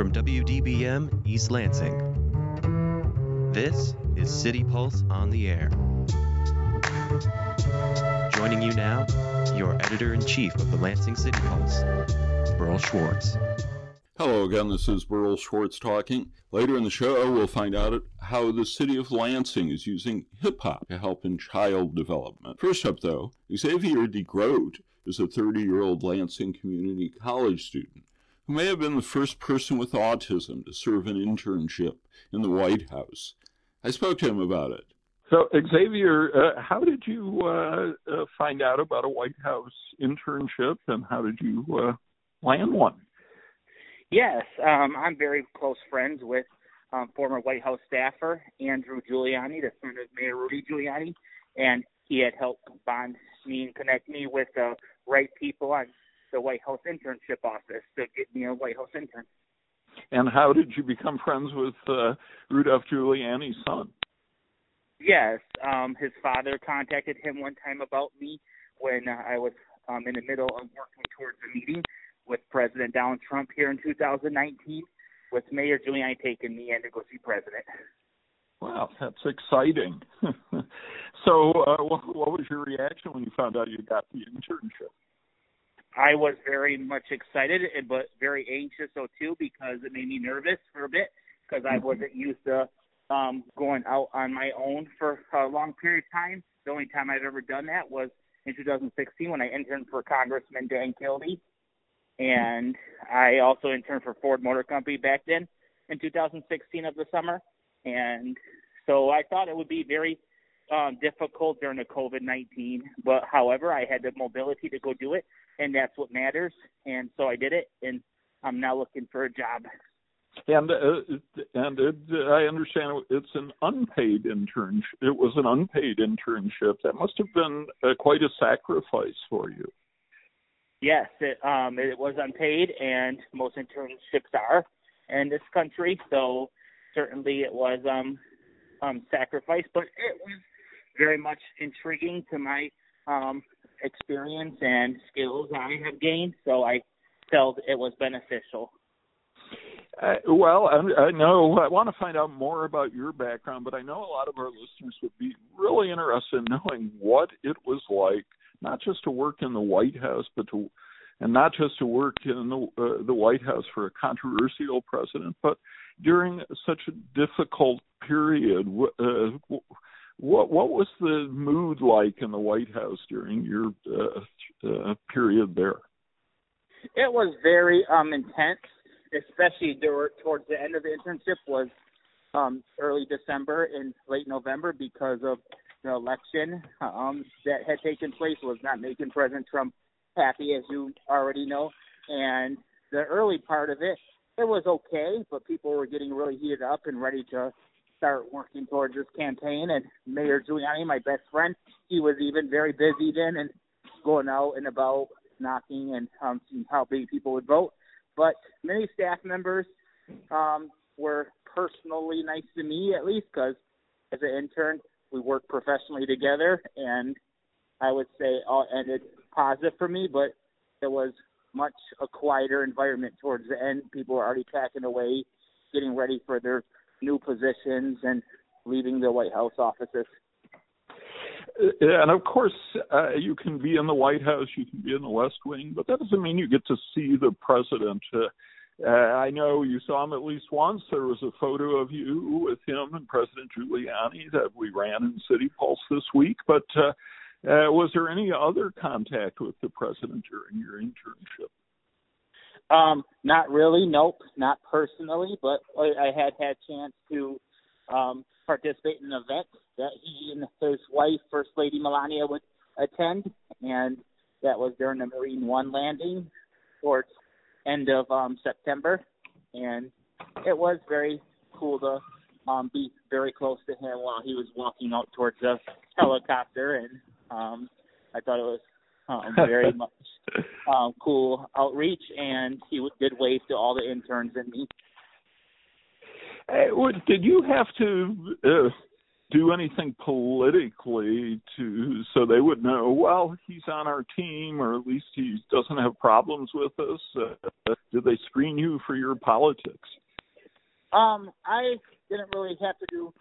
from WDBM East Lansing. This is City Pulse on the Air. Joining you now, your editor in chief of the Lansing City Pulse, Berl Schwarz. Hello again, this is Berl Schwarz talking. Later in the show, we'll find out how the city of Lansing is using hip hop to help in child development. First up, though, Xavier DeGroat is a 30 year old Lansing Community College student who may have been the first person with autism to serve an internship in the White House. I spoke to him about it. So, Xavier, uh, how did you uh, uh, find out about a White House internship and how did you uh, land one? Yes, um, I'm very close friends with um, former White House staffer Andrew Giuliani, the son of Mayor Rudy Giuliani, and he had helped bond me and connect me with the right people on the White House internship office to get me a White House intern. And how did you become friends with uh, Rudolph Giuliani's son? Yes, um, his father contacted him one time about me when uh, I was um, in the middle of working towards a meeting with President Donald Trump here in 2019, with Mayor Giuliani taking me in to go see President. Wow, that's exciting. so, uh, what, what was your reaction when you found out you got the internship? I was very much excited, but very anxious though too because it made me nervous for a bit because I wasn't used to um going out on my own for a long period of time. The only time I've ever done that was in 2016 when I interned for Congressman Dan Kildee and I also interned for Ford Motor Company back then in 2016 of the summer. And so I thought it would be very um, difficult during the COVID 19, but however, I had the mobility to go do it, and that's what matters. And so I did it, and I'm now looking for a job. And uh, and it, I understand it's an unpaid internship. It was an unpaid internship. That must have been uh, quite a sacrifice for you. Yes, it um it was unpaid, and most internships are in this country. So certainly it was um um sacrifice, but it was very much intriguing to my um experience and skills I have gained. So I felt it was beneficial. Uh, well, I, I know I want to find out more about your background, but I know a lot of our listeners would be really interested in knowing what it was like not just to work in the White House, but to and not just to work in the uh, the White House for a controversial president, but during such a difficult period. Uh, what what was the mood like in the White House during your uh, uh, period there? It was very um, intense, especially towards the end of the internship was um, early December and late November because of the election um, that had taken place was not making President Trump happy, as you already know. And the early part of it, it was okay, but people were getting really heated up and ready to start working towards this campaign. And Mayor Giuliani, my best friend, he was even very busy then and going out and about knocking and um, seeing how many people would vote. But many staff members um, were personally nice to me, at least, because as an intern, we worked professionally together, and I would say all ended positive for me. But it was much a quieter environment towards the end. People were already packing away, getting ready for their new positions and leaving the White House offices. And of course, uh, you can be in the White House, you can be in the West Wing, but that doesn't mean you get to see the president. Uh, uh, I know you saw him at least once. There was a photo of you with him and President Giuliani that we ran in City Pulse this week. But uh, uh, was there any other contact with the president during your internship? Um, not really. Nope, not personally. But I had had chance to um, participate in an event that he and his wife, First Lady Melania, would attend, and that was during the Marine One landing towards end of um, September, and it was very cool to um, be very close to him while he was walking out towards the helicopter, and um, I thought it was um, very much um, cool outreach, and he did wave to all the interns and me. Hey, did you have to uh, do anything politically to so they would know well he's on our team or at least he doesn't have problems with us uh, did they screen you for your politics um i didn't really have to do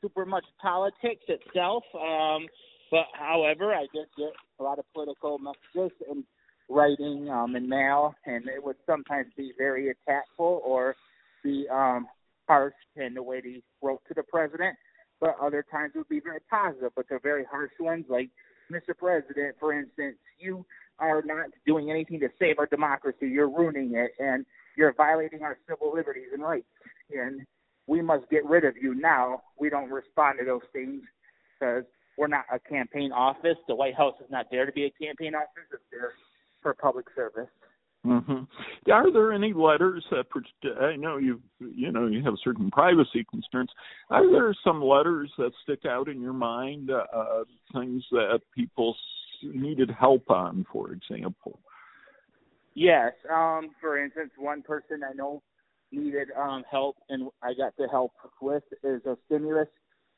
super much politics itself um but however i did get a lot of political messages and writing um in mail and it would sometimes be very attackful or be um harsh in the way they wrote to the president but other times it would be very positive. But they're very harsh ones, like Mr. President, for instance, you are not doing anything to save our democracy. You're ruining it, and you're violating our civil liberties and rights. And we must get rid of you now. We don't respond to those things because we're not a campaign office. The White House is not there to be a campaign office. It's there for public service. Mm-hmm. Are there any letters that I know you you know you have certain privacy concerns? Are there some letters that stick out in your mind? Uh, things that people needed help on, for example. Yes. Um, for instance, one person I know needed um, help, and I got to help with is a stimulus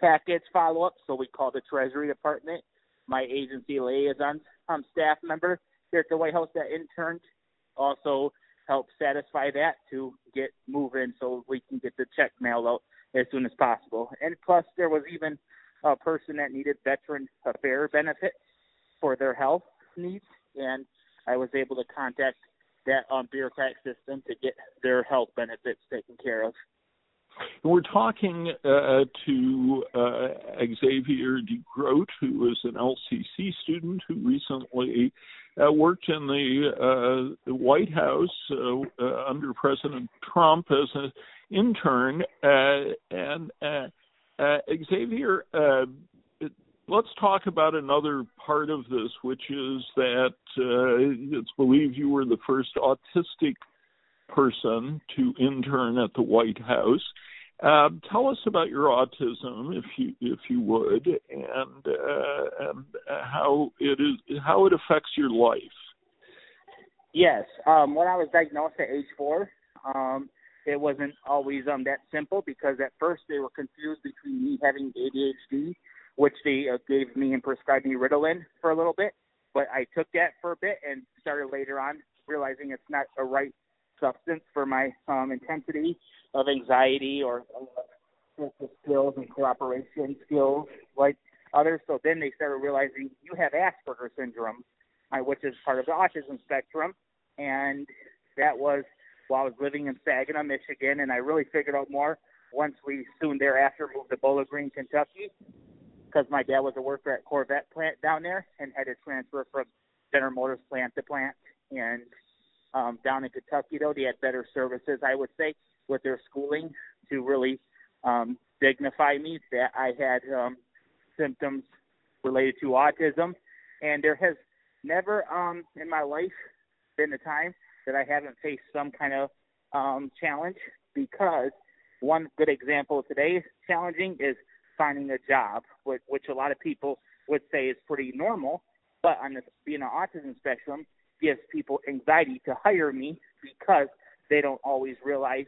package follow up. So we call the Treasury Department. My agency liaison um, staff member here at the White House that interned also help satisfy that to get moving so we can get the check mailed out as soon as possible. And plus, there was even a person that needed veteran affair benefits for their health needs, and I was able to contact that um, bureaucratic system to get their health benefits taken care of. We're talking uh, to uh, Xavier DeGroat, who is an LCC student who recently uh, worked in the, uh, the White House uh, uh, under President Trump as an intern. Uh, and uh, Xavier, let's talk about another part of this, which is that it's believed you were the first autistic person to intern at the White House. Uh, tell us about your autism, if you if you would, and, uh, and how it is how it affects your life. Yes, um, when I was diagnosed at age four, um, it wasn't always um, that simple because at first they were confused between me having ADHD, which they uh, gave me and prescribed me Ritalin for a little bit, but I took that for a bit and started later on realizing it's not a right substance for my um, intensity of anxiety or uh, skills and cooperation skills like others. So then they started realizing you have Asperger's syndrome, uh, which is part of the autism spectrum, and that was while I was living in Saginaw, Michigan, and I really figured out more once we soon thereafter moved to Bowling Green, Kentucky, because my dad was a worker at Corvette plant down there and had to transfer from General Motors plant to plant. And um, down in Kentucky, though, they had better services, I would say, with their schooling to really um, dignify me that I had um, symptoms related to autism. And there has never um, in my life been a time that I haven't faced some kind of um, challenge because one good example today is challenging is finding a job, which, which a lot of people would say is pretty normal. But on this, being an autism spectrum gives people anxiety to hire me because they don't always realize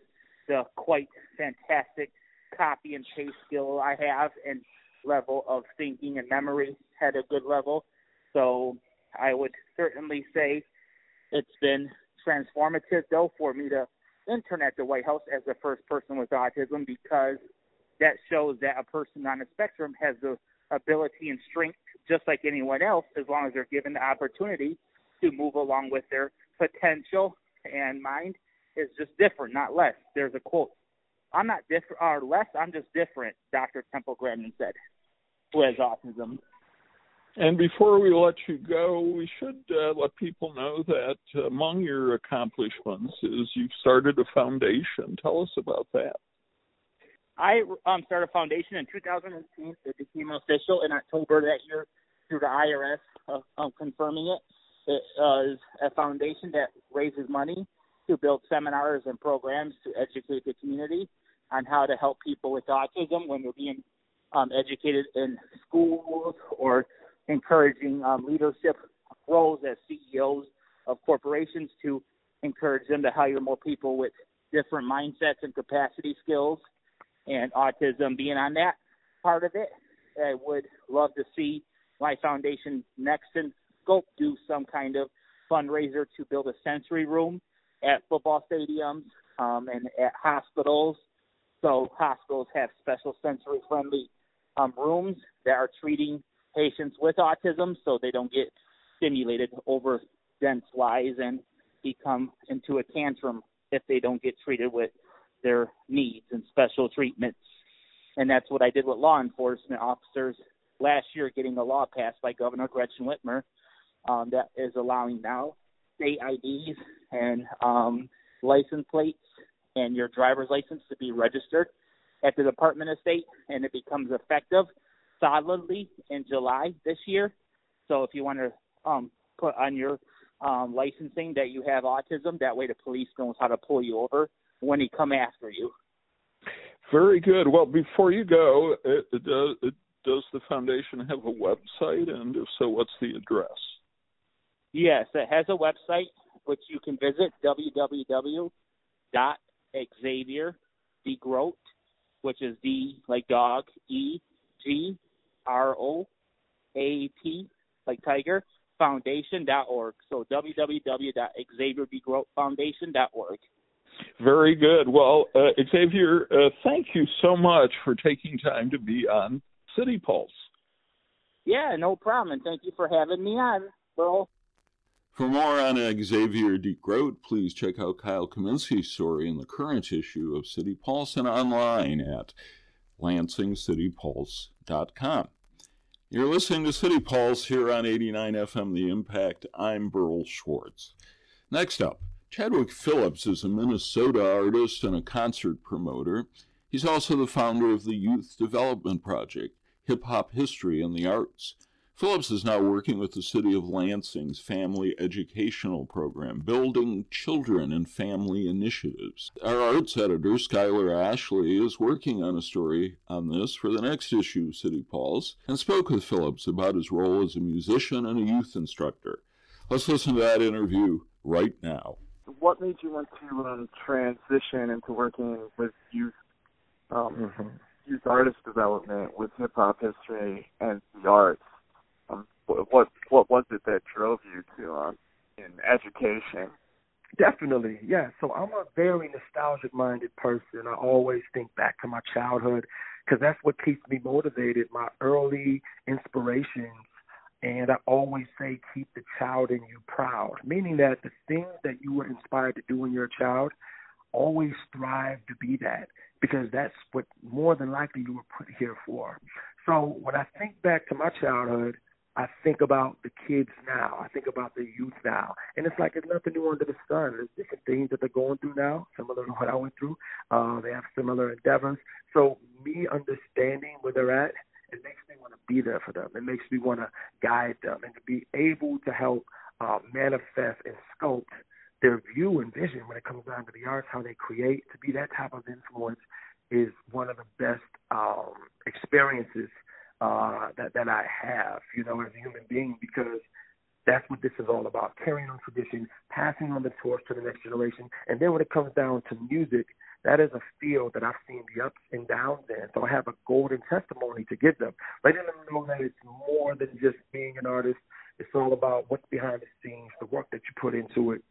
the quite fantastic copy and paste skill I have and level of thinking and memory at a good level. So I would certainly say it's been transformative though for me to intern at the White House as the first person with autism because that shows that a person on the spectrum has the ability and strength just like anyone else as long as they're given the opportunity to move along with their potential and mind is just different, not less. There's a quote. I'm not different or less, I'm just different, Dr. Temple Grandin said, who has autism. And before we let you go, we should uh, let people know that among your accomplishments is you've started a foundation. Tell us about that. I um, started a foundation in 2018. It became official in October that year through the IRS uh, um, confirming it. It uh, is a foundation that raises money to build seminars and programs to educate the community on how to help people with autism when they're being um, educated in schools or encouraging um, leadership roles as CEOs of corporations to encourage them to hire more people with different mindsets and capacity skills and autism being on that part of it. I would love to see my foundation next in scope do some kind of fundraiser to build a sensory room at football stadiums um, and at hospitals. So hospitals have special sensory friendly um, rooms that are treating patients with autism so they don't get stimulated over dense lies and become into a tantrum if they don't get treated with their needs and special treatments. And that's what I did with law enforcement officers last year, getting a law passed by Governor Gretchen Whitmer um, that is allowing now state IDs and um, license plates and your driver's license to be registered at the Department of State, and it becomes effective solidly in July this year. So if you want to um, put on your um, licensing that you have autism, that way the police knows how to pull you over when he come after you. Very good. Well, before you go, it, it does, it, does the foundation have a website, and if so, what's the address? Yes, it has a website which you can visit www.xavierdegroat, which is D like dog, E G R O A T like tiger foundation.org. So www.xavierdegroatfoundation.org. Very good. Well, uh, Xavier, uh, thank you so much for taking time to be on City Pulse. Yeah, no problem. And thank you for having me on, bro. For more on Xavier DeGroat, please check out Kyle Kaminski's story in the current issue of City Pulse and online at lansingcitypulse.com. You're listening to City Pulse here on 89 FM The Impact. I'm Berl Schwarz. Next up, Chadwick Phillips is a Minnesota artist and a concert promoter. He's also the founder of the Youth Development Project, Hip Hop History and the Arts. Phillips is now working with the City of Lansing's Family Educational Program, building children and family initiatives. Our arts editor, Skyler Ashley, is working on a story on this for the next issue of City Pulse and spoke with Phillips about his role as a musician and a youth instructor. Let's listen to that interview right now. What made you want to um, transition into working with youth um, mm-hmm. youth artist development with hip hop history and the arts? What what was it that drove you to um, in education? Definitely, yeah. So I'm a very nostalgic minded person. I always think back to my childhood because that's what keeps me motivated. My early inspirations, and I always say, keep the child in you proud, meaning that the things that you were inspired to do when you're a child, always strive to be that because that's what more than likely you were put here for. So when I think back to my childhood, I think about the kids now. I think about the youth now. And it's like there's nothing new under the sun. There's different things that they're going through now, similar to what I went through. Uh, they have similar endeavors. So me understanding where they're at, it makes me want to be there for them. It makes me want to guide them and to be able to help uh, manifest and sculpt their view and vision when it comes down to the arts, how they create. To be that type of influence is one of the best um, experiences uh, that that I have, you know, as a human being, because that's what this is all about: carrying on tradition, passing on the torch to the next generation. And then when it comes down to music, that is a field that I've seen the ups and downs in. So I have a golden testimony to give them, letting them know that it's more than just being an artist. It's all about what's behind the scenes, the work that you put into it,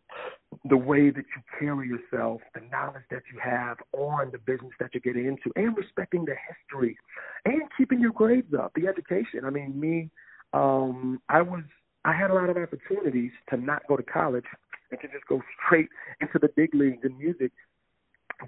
the way that you carry yourself, the knowledge that you have on the business that you're getting into, and respecting the history, and keeping your grades up, the education. I mean, me, um, I was, I had a lot of opportunities to not go to college and to just go straight into the big leagues in music,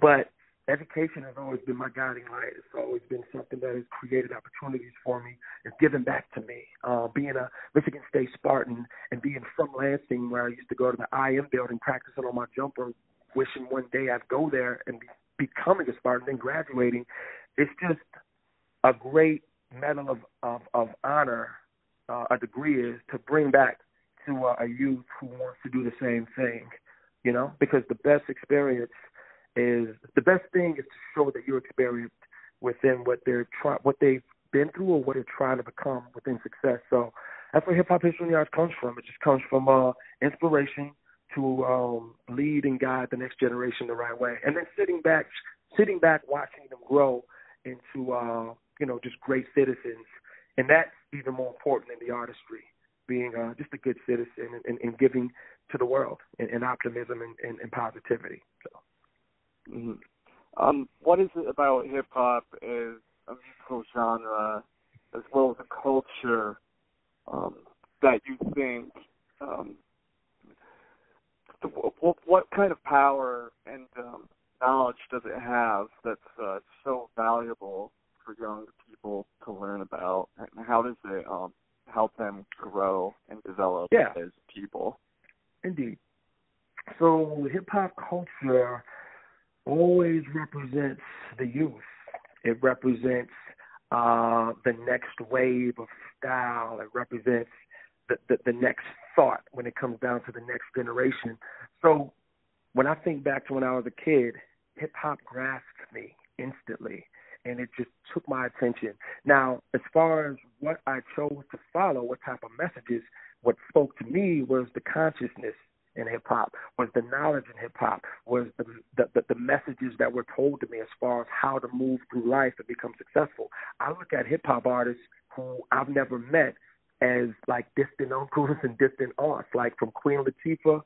but education has always been my guiding light. It's always been something that has created opportunities for me. It's given back to me. Uh, being a Michigan State Spartan and being from Lansing, where I used to go to the IM building, practicing on my jumper, wishing one day I'd go there and be, becoming a Spartan, then graduating. It's just a great medal of of, of honor. Uh, a degree is to bring back to uh, a youth who wants to do the same thing. You know, because the best experience is the best thing is to show that you're experienced within what they're trying, what they've been through, or what they're trying to become within success. So that's where hip hop history arts comes from. It just comes from uh, inspiration to um, lead and guide the next generation the right way, and then sitting back, sitting back, watching them grow into uh, you know just great citizens and that's even more important than the artistry. Being uh, just a good citizen and, and, and giving to the world and, and optimism and positivity. So, mm-hmm. um, what is it about hip hop as a musical genre, as well as a culture, um, that you think um, what, what kind of power and um, knowledge does it have that's uh, so valuable for young people to learn about, and how does it um, help them grow and develop yeah. as people? Indeed. So hip hop culture always represents the youth. It represents uh, the next wave of style. It represents the, the, the next thought when it comes down to the next generation. So when I think back to when I was a kid, hip hop grasped me instantly and it just took my attention. Now, as far as what I chose to follow, what type of messages, what spoke to me was the consciousness in hip hop, was the knowledge in hip hop, was the, the the messages that were told to me as far as how to move through life and become successful. I look at hip hop artists who I've never met as like distant uncles and distant aunts, like from Queen Latifah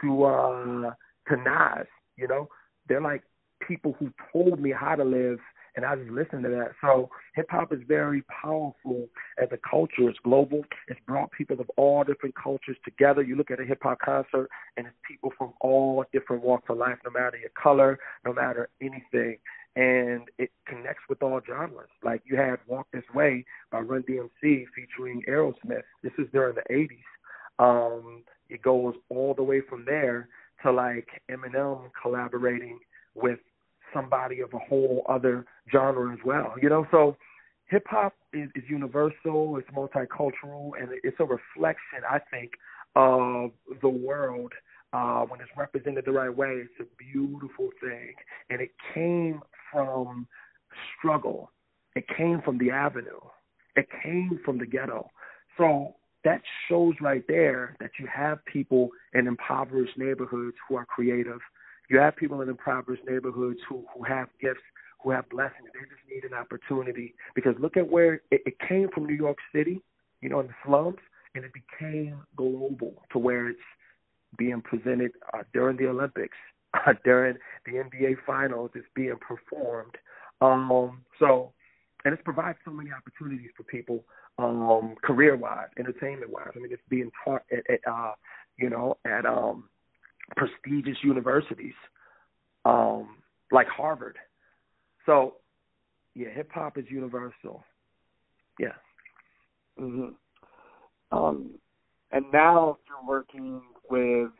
to uh to Nas, you know, they're like people who told me how to live and I just listen to that. So hip hop is very powerful as a culture. It's global. It's brought people of all different cultures together. You look at a hip hop concert and it's people from all different walks of life, no matter your color, no matter anything. And it connects with all genres. Like you had Walk This Way by Run DMC featuring Aerosmith. This is during the eighties. Um, it goes all the way from there to like Eminem collaborating with somebody of a whole other genre as well. You know, so hip hop is, is universal, it's multicultural, and it's a reflection, I think, of the world. Uh, when it's represented the right way, it's a beautiful thing, and it came from struggle. It came from the avenue. It came from the ghetto. So that shows right there that you have people in impoverished neighborhoods who are creative, you have people in impoverished neighborhoods who who have gifts, who have blessings. They just need an opportunity because look at where it, it came from New York City, you know, in the slums, and it became global to where it's being presented uh, during the Olympics, uh, during the NBA Finals. It's being performed. Um, so, and it's provides so many opportunities for people, um, career-wise, entertainment-wise. I mean, it's being taught at, at uh, you know, at um, prestigious universities, um, like Harvard. So, yeah, hip hop is universal. Yeah. Mhm. Um, and now you're working with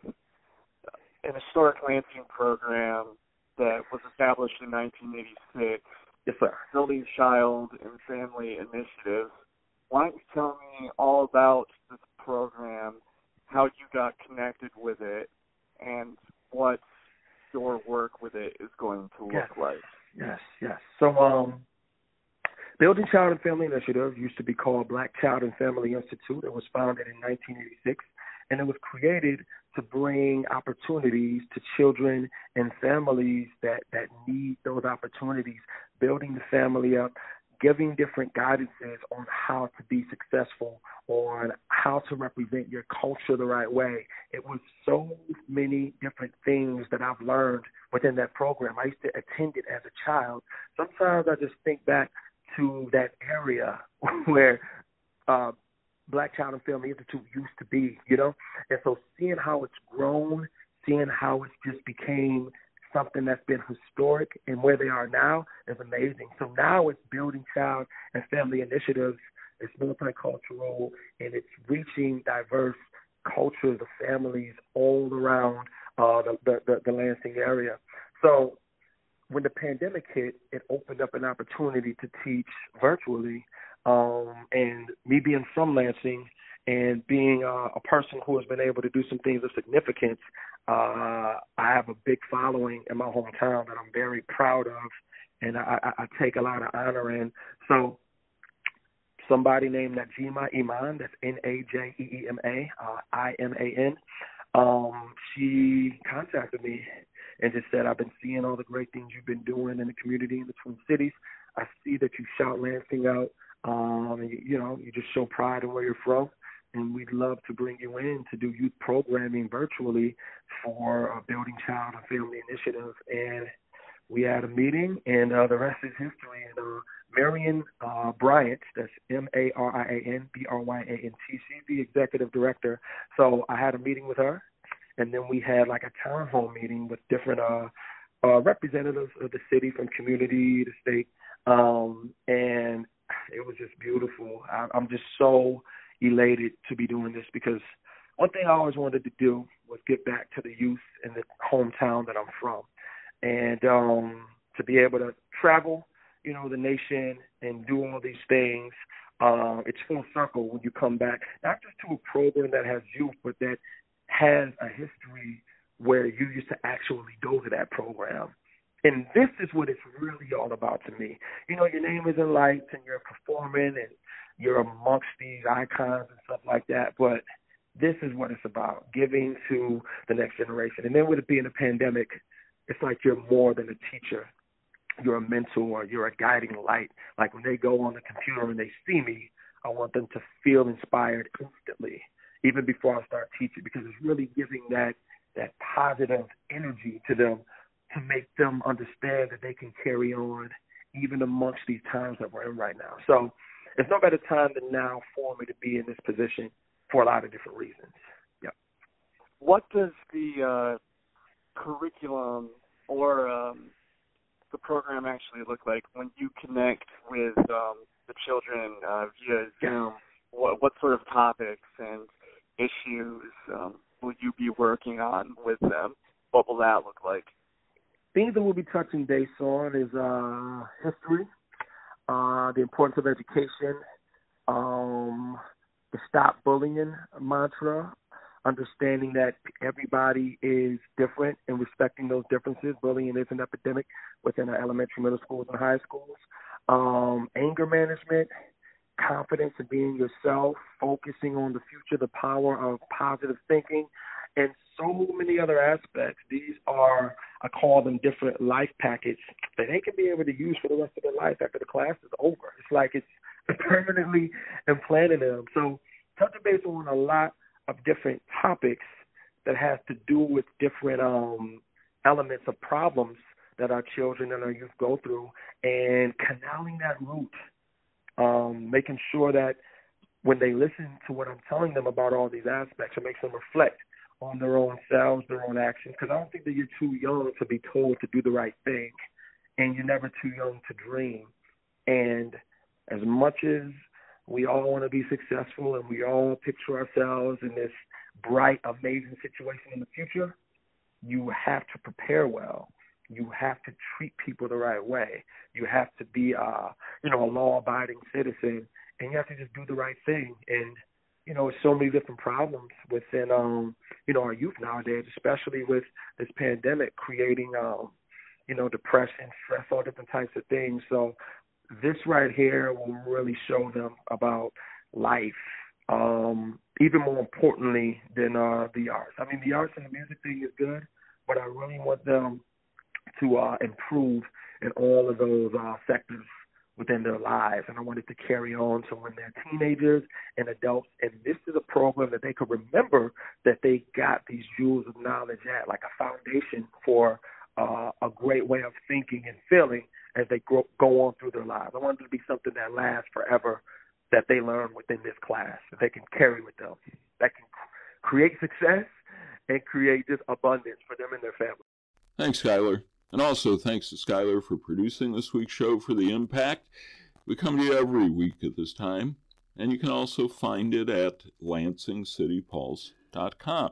an historic Lansing program that was established in 1986. Yes, sir. Building Child and Family Initiative. Why don't you tell me all about this program, how you got connected with it, and what your work with it is going to look yes. like. Yes, yes. So, um, Building Child and Family Initiative used to be called Black Child and Family Institute. It was founded in 1986, and it was created to bring opportunities to children and families that that need those opportunities, building the family up, giving different guidances on how to be successful, on how to represent your culture the right way. It was so many different things that I've learned within that program. I used to attend it as a child. Sometimes I just think back to that area where uh Black Child and Family Institute used to be, you know? And so seeing how it's grown, seeing how it's just became something that's been historic and where they are now is amazing. So now it's building child and family initiatives. It's multicultural and it's reaching diverse cultures of families all around uh, the, the, the, the Lansing area. So when the pandemic hit, it opened up an opportunity to teach virtually. Um, and me being from Lansing and being uh, a person who has been able to do some things of significance, uh, I have a big following in my hometown that I'm very proud of, and I, I, take a lot of honor in. So, somebody named Najeema Iman, that's N A J E E M A uh, I M A N. Um, she contacted me and just said, "I've been seeing all the great things you've been doing in the community in the Twin Cities. I see that you shout Lansing out. Um, and you, you know, you just show pride in where you're from and we'd love to bring you in to do youth programming virtually for a Building Child and Family Initiative. And we had a meeting, and uh, the rest is history. And uh, Marian uh, Bryant, that's M A R I A N B R Y A N T, she's the executive director. So I had a meeting with her, and then we had like a town hall meeting with different uh, uh, representatives of the city from community, the state, um, and it was just beautiful. I, I'm just so elated to be doing this because one thing I always wanted to do was give back to the youth in the hometown that I'm from, and um, to be able to travel, you know, the nation and do all these things. Uh, it's full circle when you come back, not just to a program that has youth, but that has a history where you used to actually go to that program. And this is what it's really all about to me. You know, your name is in lights and you're performing and you're amongst these icons and stuff like that. But this is what it's about giving to the next generation. And then with it being a pandemic, it's like you're more than a teacher. You're a mentor, you're a guiding light. Like when they go on the computer and they see me, I want them to feel inspired instantly, even before I start teaching, because it's really giving that that positive energy to them to make them understand that they can carry on even amongst these times that we're in right now. So there's no better time than now for me to be in this position for a lot of different reasons. Yeah. What does the uh, curriculum or um, the program actually look like when you connect with um, the children uh, via Zoom? What, what sort of topics and issues um, will you be working on with them? What will that look like? Things that we'll be touching base on is uh, history, uh, the importance of education, um, the stop bullying mantra, understanding that everybody is different and respecting those differences. Bullying is an epidemic within our elementary, middle schools, and high schools. Um, anger management, confidence in being yourself, focusing on the future, the power of positive thinking, and so many other aspects. These are, I call them different life packets that they can be able to use for the rest of their life after the class is over. It's like it's permanently implanted in them. So touching base on a lot of different topics that has to do with different um, elements of problems that our children and our youth go through and canaling that root, um, making sure that when they listen to what I'm telling them about all these aspects, it makes them reflect on their own selves, their own actions. Because I don't think that you're too young to be told to do the right thing, and you're never too young to dream. And as much as we all want to be successful and we all picture ourselves in this bright, amazing situation in the future, you have to prepare well. You have to treat people the right way. You have to be, uh, you know, a law-abiding citizen, and you have to just do the right thing. And you know, so many different problems within um, you know, our youth nowadays, especially with this pandemic creating um, you know, depression, stress, all different types of things. So this right here will really show them about life. Um, even more importantly than uh the arts. I mean the arts and the music thing is good, but I really want them to uh improve in all of those uh sectors within their lives. And I wanted to carry on to when they're teenagers and adults. And this is a program that they could remember that they got these jewels of knowledge at, like a foundation for uh, a great way of thinking and feeling as they grow, go on through their lives. I wanted it to be something that lasts forever that they learn within this class, that they can carry with them, that can create success and create just abundance for them and their family. Thanks, Skyler. And also thanks to Skyler for producing this week's show for The Impact. We come to you every week at this time, and you can also find it at lansingcitypulse.com.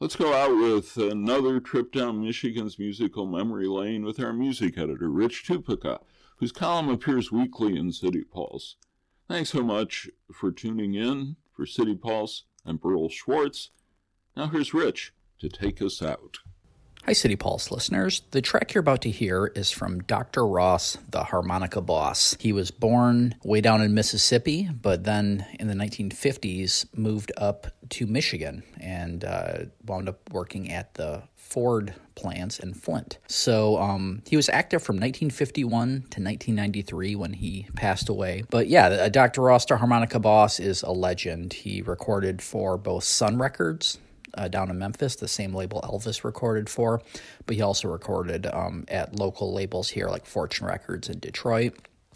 Let's go out with another trip down Michigan's musical memory lane with our music editor, Rich Tupica, whose column appears weekly in City Pulse. Thanks so much for tuning in. For City Pulse, I'm Berl Schwarz. Now here's Rich to take us out. Hi, City Pulse listeners. The track you're about to hear is from Dr. Ross, the harmonica boss. He was born way down in Mississippi, but then in the 1950s moved up to Michigan and uh, wound up working at the Ford plants in Flint. So um, he was active from 1951 to 1993 when he passed away. But yeah, Dr. Ross, the harmonica boss, is a legend. He recorded for both Sun Records. Uh, down in Memphis, the same label Elvis recorded for, but he also recorded um, at local labels here like Fortune Records in Detroit.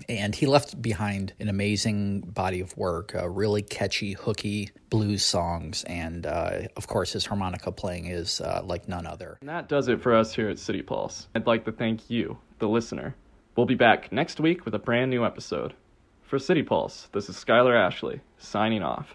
And he left behind an amazing body of work, uh, really catchy, hooky blues songs. And uh, of course, his harmonica playing is uh, like none other. And that does it for us here at City Pulse. I'd like to thank you, the listener. We'll be back next week with a brand new episode. For City Pulse, this is Skyler Ashley, signing off.